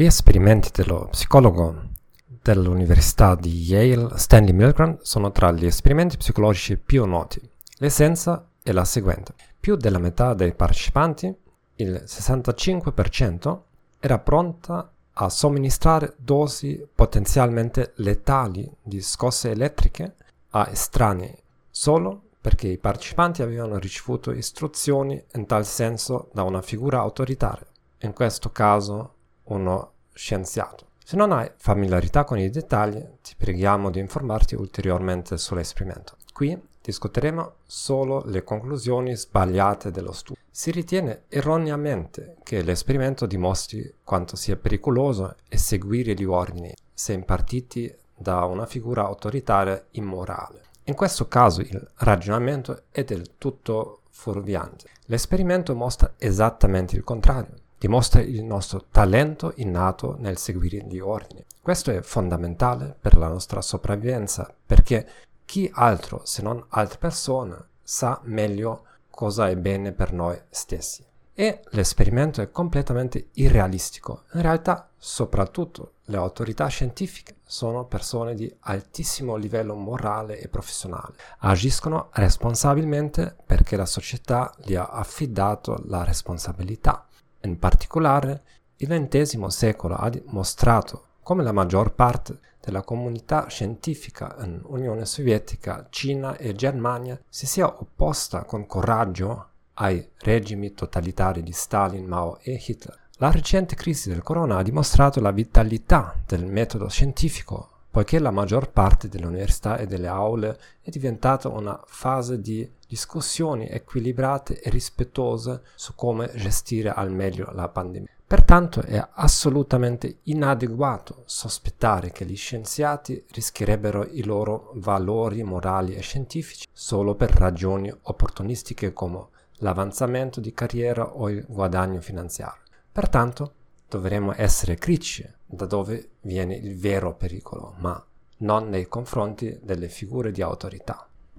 Gli esperimenti dello psicologo dell'Università di Yale, Stanley Milgram, sono tra gli esperimenti psicologici più noti. L'essenza è la seguente. Più della metà dei partecipanti, il 65%, era pronta a somministrare dosi potenzialmente letali di scosse elettriche a estranei, solo perché i partecipanti avevano ricevuto istruzioni in tal senso da una figura autoritaria, in questo caso uno scienziato. Se non hai familiarità con i dettagli, ti preghiamo di informarti ulteriormente sull'esperimento. Qui discuteremo solo le conclusioni sbagliate dello studio. Si ritiene erroneamente che l'esperimento dimostri quanto sia pericoloso eseguire gli ordini se impartiti da una figura autoritaria immorale. In questo caso il ragionamento è del tutto fuorviante. L'esperimento mostra esattamente il contrario dimostra il nostro talento innato nel seguire gli ordini. Questo è fondamentale per la nostra sopravvivenza perché chi altro se non altre persone sa meglio cosa è bene per noi stessi. E l'esperimento è completamente irrealistico. In realtà, soprattutto le autorità scientifiche sono persone di altissimo livello morale e professionale. Agiscono responsabilmente perché la società gli ha affidato la responsabilità in particolare, il XX secolo ha dimostrato come la maggior parte della comunità scientifica in Unione Sovietica, Cina e Germania si sia opposta con coraggio ai regimi totalitari di Stalin, Mao e Hitler. La recente crisi del corona ha dimostrato la vitalità del metodo scientifico, poiché la maggior parte delle università e delle aule è diventata una fase di discussioni equilibrate e rispettose su come gestire al meglio la pandemia. Pertanto è assolutamente inadeguato sospettare che gli scienziati rischierebbero i loro valori morali e scientifici solo per ragioni opportunistiche come l'avanzamento di carriera o il guadagno finanziario. Pertanto dovremmo essere critici da dove viene il vero pericolo, ma non nei confronti delle figure di autorità.